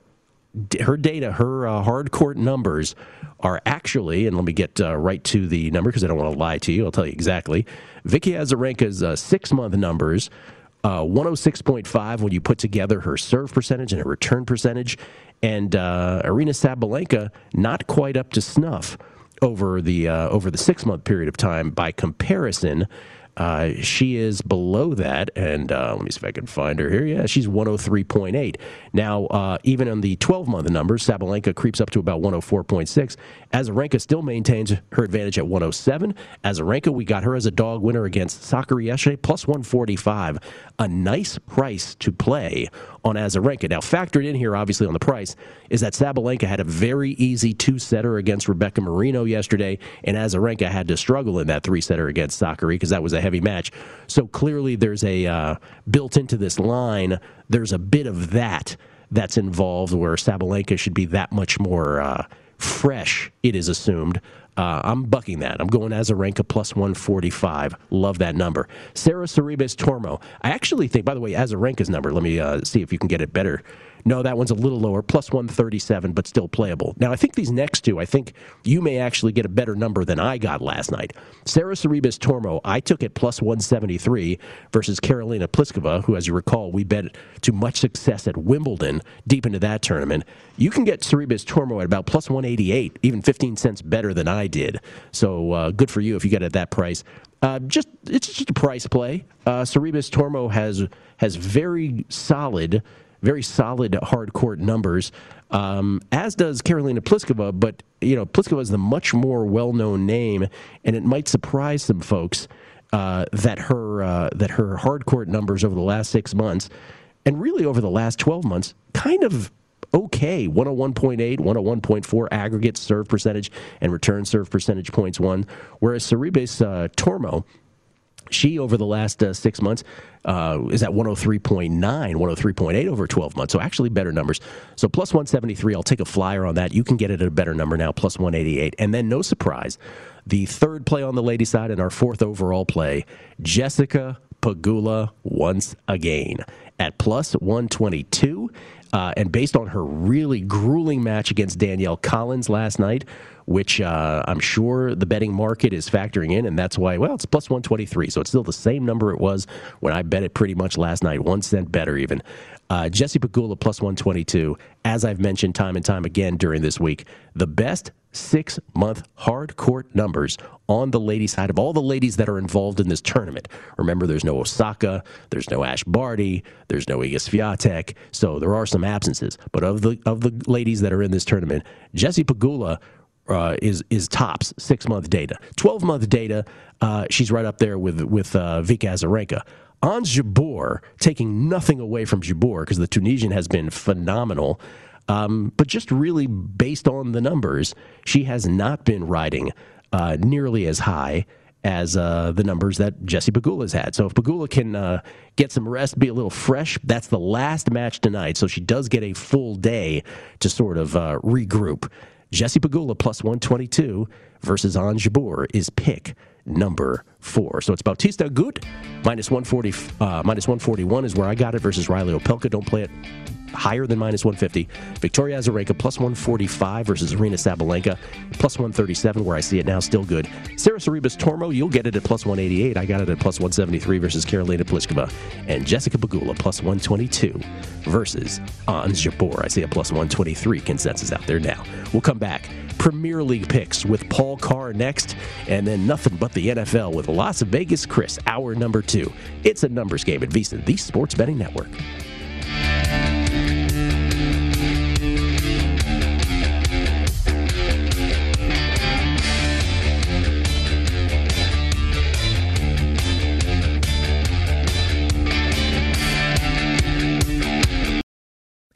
her data, her uh, hard court numbers are actually, and let me get uh, right to the number because I don't want to lie to you. I'll tell you exactly. Vicky Azarenka's uh, six month numbers. Uh, 106.5 when you put together her serve percentage and her return percentage, and uh, Aryna Sabalenka not quite up to snuff over the uh, over the six month period of time. By comparison, uh, she is below that, and uh, let me see if I can find her here. Yeah, she's 103.8. Now, uh, even on the 12 month numbers, Sabalenka creeps up to about 104.6. Azarenka still maintains her advantage at 107. Azarenka, we got her as a dog winner against Sakkari yesterday, plus 145. A nice price to play on Azarenka. Now, factored in here, obviously, on the price, is that Sabalenka had a very easy two setter against Rebecca Marino yesterday, and Azarenka had to struggle in that three setter against Sakkari because that was a heavy match. So clearly, there's a uh, built into this line, there's a bit of that that's involved where Sabalenka should be that much more. Uh, fresh, it is assumed. Uh, I'm bucking that. I'm going Azarenka plus 145. Love that number. Sara Sorribes Tormo. I actually think, by the way, Azarenka's number, let me uh, see if you can get it better no, that one's a little lower, plus 137, but still playable. Now, I think these next two, I think you may actually get a better number than I got last night. Sara Sorribes Tormo, I took it plus 173 versus Karolina Pliskova, who, as you recall, we bet to much success at Wimbledon deep into that tournament. You can get Sorribes Tormo at about plus 188, even 15 cents better than I did. So uh, good for you if you get it at that price. Uh, just it's just a price play. Uh, Sorribes Tormo has has very solid very solid hard court numbers, um, as does Karolina Pliskova. But you know, Pliskova is the much more well-known name, and it might surprise some folks uh, that her uh, that her hard court numbers over the last six months, and really over the last twelve months, kind of okay 101.8 101.4 aggregate serve percentage and return serve percentage points won whereas Sorribes uh, Tormo she, over the last uh, six months, uh, is at 103.9, 103.8 over 12 months. So actually better numbers. So plus 173, I'll take a flyer on that. You can get it at a better number now, plus 188. And then, no surprise, the third play on the lady side and our fourth overall play, Jessica Pegula once again at plus 122. Uh, and based on her really grueling match against Danielle Collins last night, which uh, I'm sure the betting market is factoring in, and that's why, well, it's plus 123. So it's still the same number it was when I bet it pretty much last night, one cent better even. Uh, Jesse Pegula plus 122. As I've mentioned time and time again during this week, the best six month hard court numbers on the ladies' side of all the ladies that are involved in this tournament. Remember, there's no Osaka, there's no Ash Barty, there's no Iga Swiatek, so there are some absences. But of the of the ladies that are in this tournament, Jessie Pegula uh, is is tops six month data, twelve month data. Uh, she's right up there with with uh, Vika Azarenka. Ons Jabeur, taking nothing away from Jabeur because the Tunisian has been phenomenal. Um, but just really based on the numbers, she has not been riding uh, nearly as high as uh, the numbers that Jessie Pegula's had. So if Pegula can uh, get some rest, be a little fresh, that's the last match tonight. So she does get a full day to sort of uh, regroup. Jessie Pegula plus 122 versus Ons Jabeur is pick number four. So it's Bautista Agut minus 140, uh, minus 141 is where I got it versus Riley Opelka. Don't play it higher than minus 150. Victoria Azarenka plus 145 versus Aryna Sabalenka plus 137, where I see it now, still good. Sara Sorribes Tormo, you'll get it at plus 188. I got it at plus 173 versus Karolina Pliskova. And Jessica Pegula plus 122 versus Ons Jabeur. I see a plus 123 consensus out there now. We'll come back. Premier League picks with Paul Carr next, and then nothing but the NFL with Las Vegas Chris, hour number two. It's a numbers game at VSiN, the Sports Betting Network.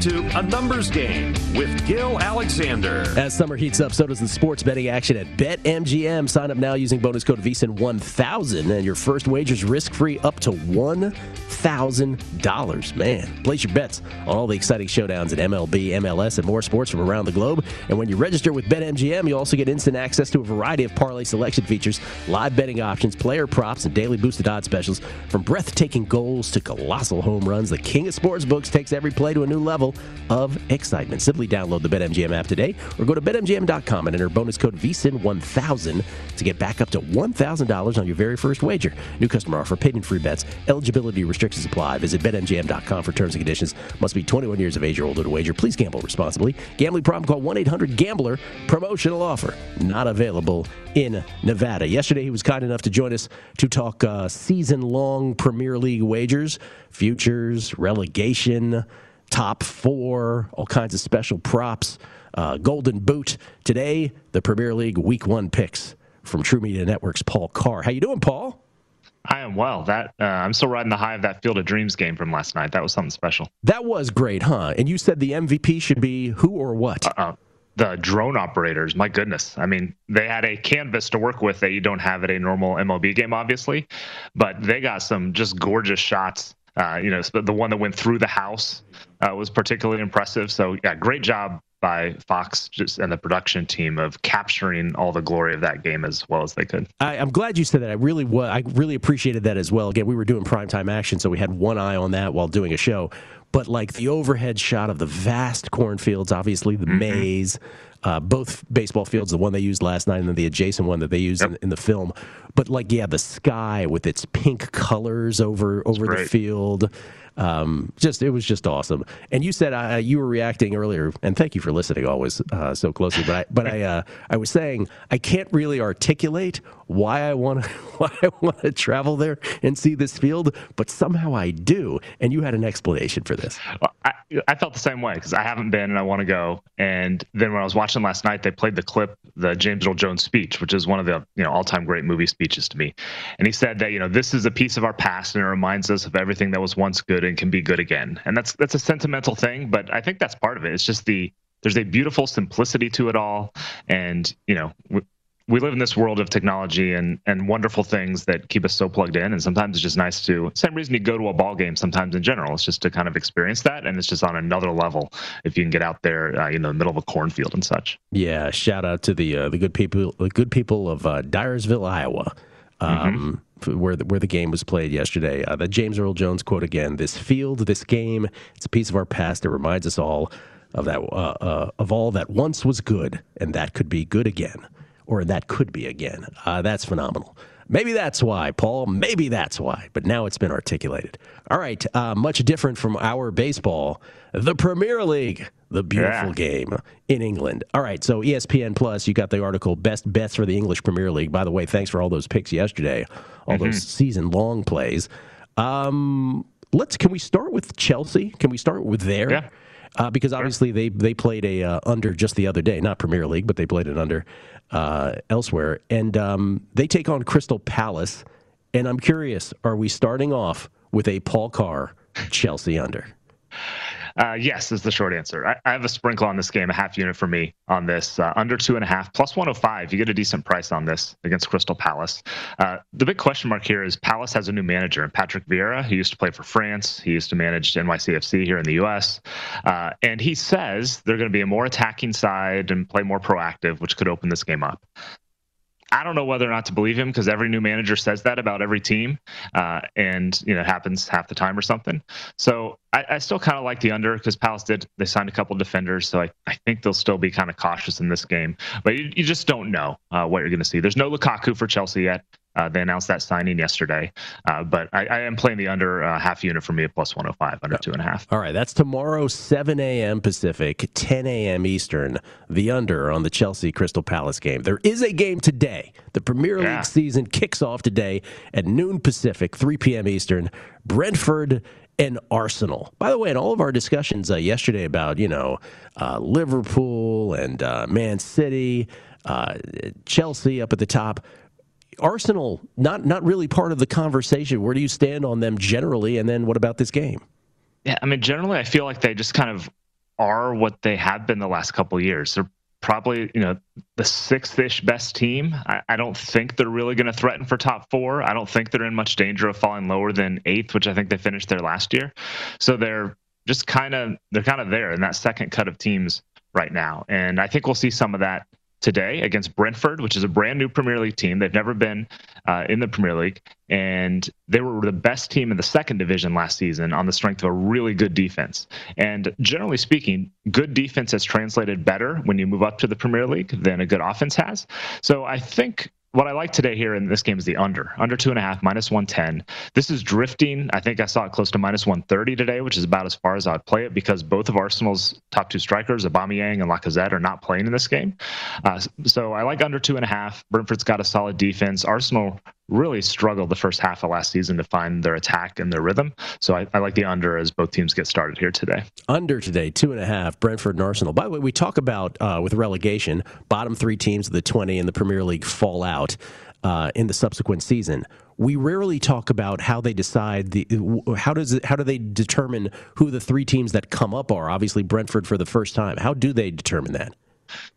To A Numbers Game with Gill Alexander. As summer heats up, so does the sports betting action at BetMGM. Sign up now using bonus code VSIN1000 and your first wager is risk-free up to $1,000. Man, place your bets on all the exciting showdowns at MLB, MLS, and more sports from around the globe. And when you register with BetMGM, you also get instant access to a variety of parlay selection features, live betting options, player props, and daily boosted odds specials. From breathtaking goals to colossal home runs, the king of sports books takes every play to a new level of excitement. Simply download the BetMGM app today or go to BetMGM.com and enter bonus code VSIN1000 to get back up to $1,000 on your very first wager. New customer offer, in free bets. Eligibility restrictions apply. Visit BetMGM.com for terms and conditions. Must be 21 years of age or older to wager. Please gamble responsibly. Gambling problem, call 1 800 Gambler. Promotional offer not available in Nevada. Yesterday, he was kind enough to join us to talk uh, season long Premier League wagers, futures, relegation top four, all kinds of special props, uh, Golden Boot. Today, the Premier League Week One picks from True Media Network's Paul Carr. How you doing, Paul? I am well. That uh, I'm still riding the high of that Field of Dreams game from last night. That was something special. That was great, huh? And you said the MVP should be who or what? Uh-uh. The drone operators. My goodness. I mean, they had a canvas to work with that you don't have at a normal MLB game, obviously, but they got some just gorgeous shots. Uh, you know, the one that went through the house uh, was particularly impressive. So, yeah, great job by Fox just and the production team of capturing all the glory of that game as well as they could. I, am glad you said that. I really was. I really appreciated that as well. Again, we were doing primetime action, so we had one eye on that while doing a show. But like the overhead shot of the vast cornfields, obviously the mm-hmm. maze, uh, both baseball fields, the one they used last night and then the adjacent one that they used yep. in, in, the film. But like, yeah, the sky with its pink colors over over the field. Um, just it was just awesome. And you said uh, you were reacting earlier, and thank you for listening always uh, so closely. But I but I uh, I was saying I can't really articulate why I want to why I want to travel there and see this field, but somehow I do. And you had an explanation for this. I, I felt the same way because I haven't been and I want to go. And then when I was watching last night, they played the clip, the James Earl Jones speech, which is one of the you know all time great movie speeches to me. And he said that you know this is a piece of our past and it reminds us of everything that was once good and can be good again. And that's that's a sentimental thing, but I think that's part of it. It's just the there's a beautiful simplicity to it all, and you know we live in this world of technology and and wonderful things that keep us so plugged in. And sometimes it's just nice to same reason you go to a ball game sometimes in general. It's just to kind of experience that. And it's just on another level if you can get out there uh, in the middle of a cornfield and such. Yeah. Shout out to the uh, the good people the good people of uh, Dyersville Iowa um, mm-hmm. where the, where the game was played yesterday. Uh, the James Earl Jones quote again this field this game it's a piece of our past it reminds us all of that uh, uh, of all that once was good and that could be good again or that could be again. Uh, that's phenomenal. Maybe that's why, Paul. Maybe that's why. But now it's been articulated. All right. Uh, much different from our baseball. The Premier League, the beautiful yeah. game in England. All right. So ESPN Plus, you got the article "Best Bets for the English Premier League." By the way, thanks for all those picks yesterday, all mm-hmm. those season-long plays. Um, let's. Can we start with Chelsea? Can we start with there? Yeah. Uh, because obviously they they played a uh, under just the other day, not Premier League, but they played an under uh, elsewhere, and um, they take on Crystal Palace. And I'm curious, are we starting off with a Paul Carr Chelsea under? Uh, yes, is the short answer. I, I, have a sprinkle on this game, a half unit for me on this. Uh, under two and a half, plus 105. You get a decent price on this against Crystal Palace. Uh, the big question mark here is Palace has a new manager, Patrick Vieira. He used to play for France. He used to manage NYCFC here in the U.S. Uh, and he says they're going to be a more attacking side and play more proactive, which could open this game up. I don't know whether or not to believe him because every new manager says that about every team, uh, and you know it happens half the time or something. So I, I still kind of like the under because Palace did they signed a couple defenders, so I, I think they'll still be kind of cautious in this game. But you, you just don't know uh, what you're going to see. There's no Lukaku for Chelsea yet. Uh, they announced that signing yesterday, uh, but I, I, am playing the under uh, half unit for me at plus 105, under two and a half. All right, that's tomorrow, 7 a.m. Pacific, 10 a.m. Eastern. The under on the Chelsea Crystal Palace game. There is a game today. The Premier League yeah. season kicks off today at noon Pacific, 3 p.m. Eastern. Brentford and Arsenal. By the way, in all of our discussions uh, yesterday about you know uh, Liverpool and uh, Man City, uh, Chelsea up at the top, Arsenal not not really part of the conversation. Where do you stand on them generally? And then what about this game? Yeah, I mean, generally, I feel like they just kind of are what they have been the last couple years. They're probably you know the sixth-ish best team. I, I don't think they're really going to threaten for top four. I don't think they're in much danger of falling lower than eighth, which I think they finished there last year. So they're just kind of they're kind of there in that second cut of teams right now, and I think we'll see some of that today against Brentford, which is a brand new Premier League team. They've never been uh, in the Premier League, and they were the best team in the second division last season on the strength of a really good defense. And generally speaking, good defense has translated better when you move up to the Premier League than a good offense has. So I think what I like today here in this game is the under, under two and a half, minus 110. This is drifting. I think I saw it close to minus 130 today, which is about as far as I'd play it because both of Arsenal's top two strikers, Aubameyang and Lacazette, are not playing in this game. Uh, so I like under two and a half. Brentford's got a solid defense. Arsenal really struggled the first half of last season to find their attack and their rhythm. So I, I like the under as both teams get started here today. Under today, two and a half, Brentford and Arsenal. By the way, we talk about uh, with relegation, bottom three teams of the 20 in the Premier League fall out uh, in the subsequent season. We rarely talk about how they decide the how does it, how do they determine who the three teams that come up are. Obviously, Brentford for the first time. How do they determine that?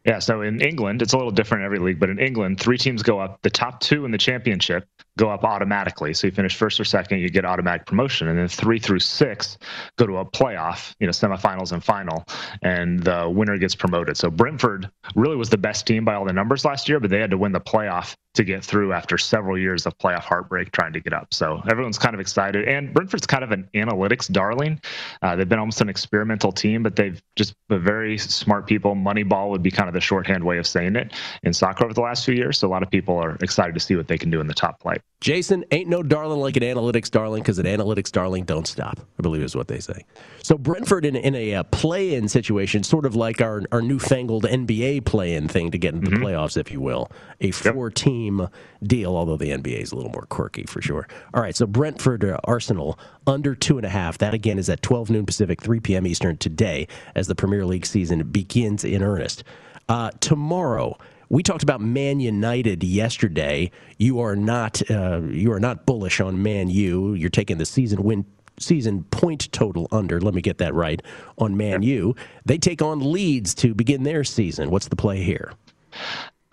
Yeah, so in England, it's a little different in every league, but in England, three teams go up. The top two in the championship go up automatically. So you finish first or second, you get automatic promotion. And then three through six go to a playoff, you know, semifinals and final, and the winner gets promoted. So Brentford really was the best team by all the numbers last year, but they had to win the playoff to get through after several years of playoff heartbreak trying to get up. So everyone's kind of excited. And Brentford's kind of an analytics darling. Uh, they've been almost an experimental team, but they've just been very smart people. Moneyball would be kind of the shorthand way of saying it in soccer over the last few years. So a lot of people are excited to see what they can do in the top flight. Jason, ain't no darling like an analytics darling because an analytics darling don't stop, I believe is what they say. So Brentford in, in a uh, play in situation, sort of like our, our newfangled NBA play in thing to get into mm-hmm. the playoffs, if you will, a four team deal, although the NBA is a little more quirky for sure. All right, so Brentford uh, Arsenal under two and a half. That again is at 12 noon Pacific, 3 p.m. Eastern today as the Premier League season begins in earnest. Uh, tomorrow, we talked about Man United yesterday. You are not uh, you are not bullish on Man U. You're taking the season win season point total under. Let me get that right on Man U. They take on Leeds to begin their season. What's the play here?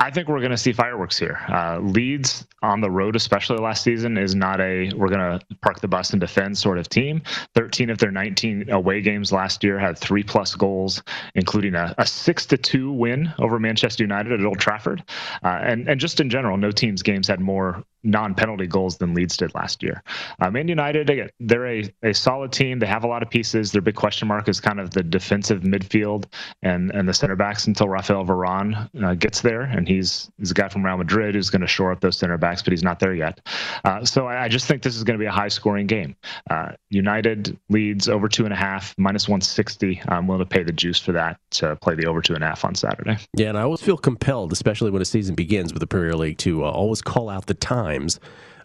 I think we're going to see fireworks here. Uh, Leeds on the road, especially last season, is not a we're going to park the bus and defend sort of team. 13 of their 19 away games last year had three plus goals, including a, a six to two win over Manchester United at Old Trafford. Uh, and and just in general, no team's games had more non-penalty goals than Leeds did last year. Uh, Man United, again, they're a, a solid team. They have a lot of pieces. Their big question mark is kind of the defensive midfield and and the center backs until Rafael Varane uh, gets there, and he's he's a guy from Real Madrid who's going to shore up those center backs, but he's not there yet. Uh, so I, I, just think this is going to be a high-scoring game. Uh, United Leeds over two and a half, minus 160. I'm willing to pay the juice for that to play the over two and a half on Saturday. Yeah, and I always feel compelled, especially when a season begins with the Premier League, to uh, always call out the time times.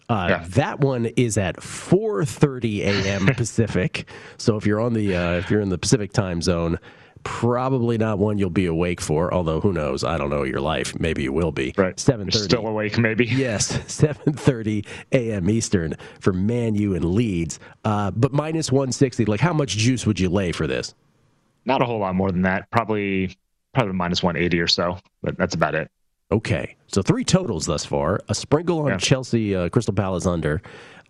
Uh, yeah. That one is at 4:30 a.m. Pacific. So if you're on the uh, if you're in the Pacific time zone, probably not one you'll be awake for. Although who knows? I don't know your life. Maybe you will be. Right. 7:30. Still awake, maybe. Yes, 7:30 a.m. Eastern for Man U and Leeds. Uh, but minus 160. Like, how much juice would you lay for this? Not a whole lot more than that. Probably probably minus 180 or so. But that's about it. Okay, so three totals thus far: a sprinkle on yeah. Chelsea, uh, Crystal Palace under.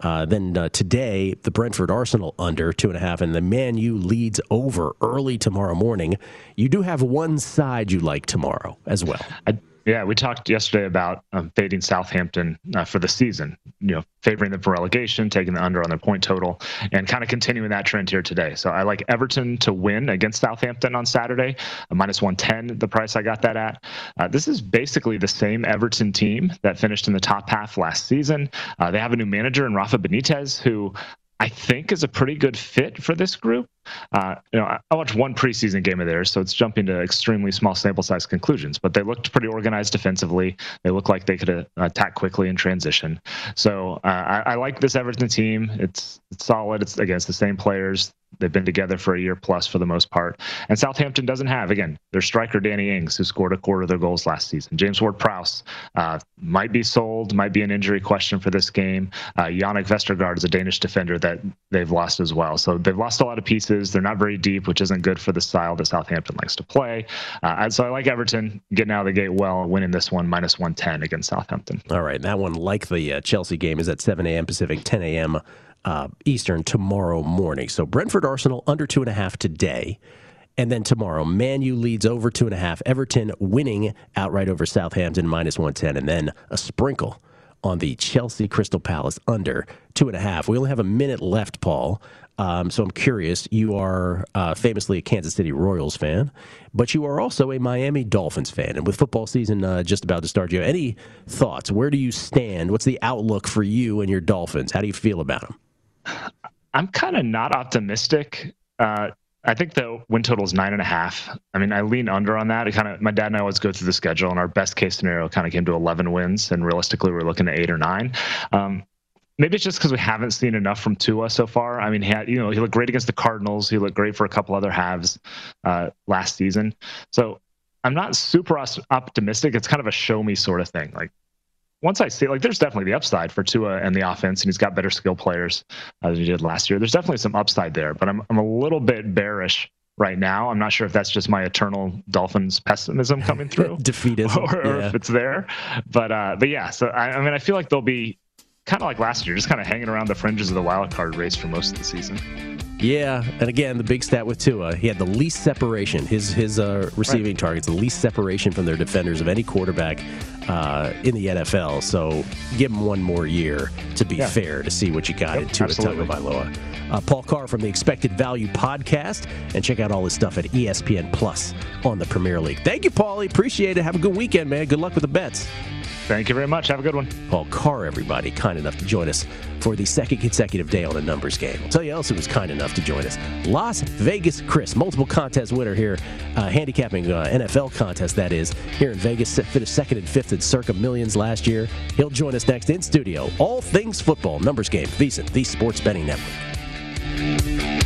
Uh, then uh, today, the Brentford Arsenal under two and a half, and the Man U Leeds over early tomorrow morning. You do have one side you like tomorrow as well. I- yeah, we talked yesterday about um, fading Southampton uh, for the season. You know, favoring them for relegation, taking the under on their point total, and kind of continuing that trend here today. So I like Everton to win against Southampton on Saturday, minus 110. The price I got that at. Uh, this is basically the same Everton team that finished in the top half last season. Uh, they have a new manager in Rafa Benitez, who I think is a pretty good fit for this group. Uh, you know, I watched one preseason game of theirs, so it's jumping to extremely small sample size conclusions. But they looked pretty organized defensively. They look like they could uh, attack quickly in transition. So uh, I, I, like this Everton team. It's, it's solid. It's against the same players. They've been together for a year plus for the most part. And Southampton doesn't have, again, their striker, Danny Ings, who scored a quarter of their goals last season. James Ward Prowse uh, might be sold, might be an injury question for this game. Uh, Jannik Vestergaard is a Danish defender that they've lost as well. So they've lost a lot of pieces. They're not very deep, which isn't good for the style that Southampton likes to play. Uh, and so I like Everton getting out of the gate well, winning this one minus 110 against Southampton. All right. That one, like the uh, Chelsea game, is at 7 a.m. Pacific, 10 a.m uh, Eastern tomorrow morning. So Brentford Arsenal under two and a half today. And then tomorrow, Man U Leeds over two and a half. Everton winning outright over Southampton minus 110. And then a sprinkle on the Chelsea Crystal Palace under two and a half. We only have a minute left, Paul. Um, so I'm curious. You are uh, famously a Kansas City Royals fan, but you are also a Miami Dolphins fan. And with football season uh, just about to start, have any thoughts? Where do you stand? What's the outlook for you and your Dolphins? How do you feel about them? I'm kind of not optimistic. Uh, I think the win total is nine and a half. I mean, I lean under on that. It kind of my dad and I always go through the schedule, and our best case scenario kind of came to 11 wins, and realistically, we're looking at eight or nine. Um, maybe it's just because we haven't seen enough from Tua so far. I mean, he had, you know, he looked great against the Cardinals. He looked great for a couple other halves uh, last season. So I'm not super optimistic. It's kind of a show me sort of thing. Like once I see, like, there's definitely the upside for Tua and the offense, and he's got better skill players uh, than he did last year. There's definitely some upside there, but I'm I'm a little bit bearish right now. I'm not sure if that's just my eternal Dolphins pessimism coming through, defeatism, or, or yeah. if it's there. But uh, but yeah, so I, I mean, I feel like they'll be kind of like last year, just kind of hanging around the fringes of the wild card race for most of the season. Yeah, and again, the big stat with Tua, he had the least separation. His his uh, receiving right. targets, the least separation from their defenders of any quarterback uh, in the NFL. So give him one more year to be yeah. fair to see what you got yep, in Tua Tagovailoa. Uh, Paul Carr from the Expected Value podcast, and check out all his stuff at ESPN Plus on the Premier League. Thank you, Paulie. Appreciate it. Have a good weekend, man. Good luck with the bets. Thank you very much. Have a good one. Paul Carr, everybody, kind enough to join us for the second consecutive day on a numbers game. I'll tell you else who was kind enough to join us. Las Vegas Chris, multiple contest winner here, uh, handicapping uh, NFL contest, that is, here in Vegas. Finished second and fifth in Circa Millions last year. He'll join us next in studio. All things football, numbers game, VSiN, the Sports Betting Network.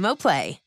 Xumo Play.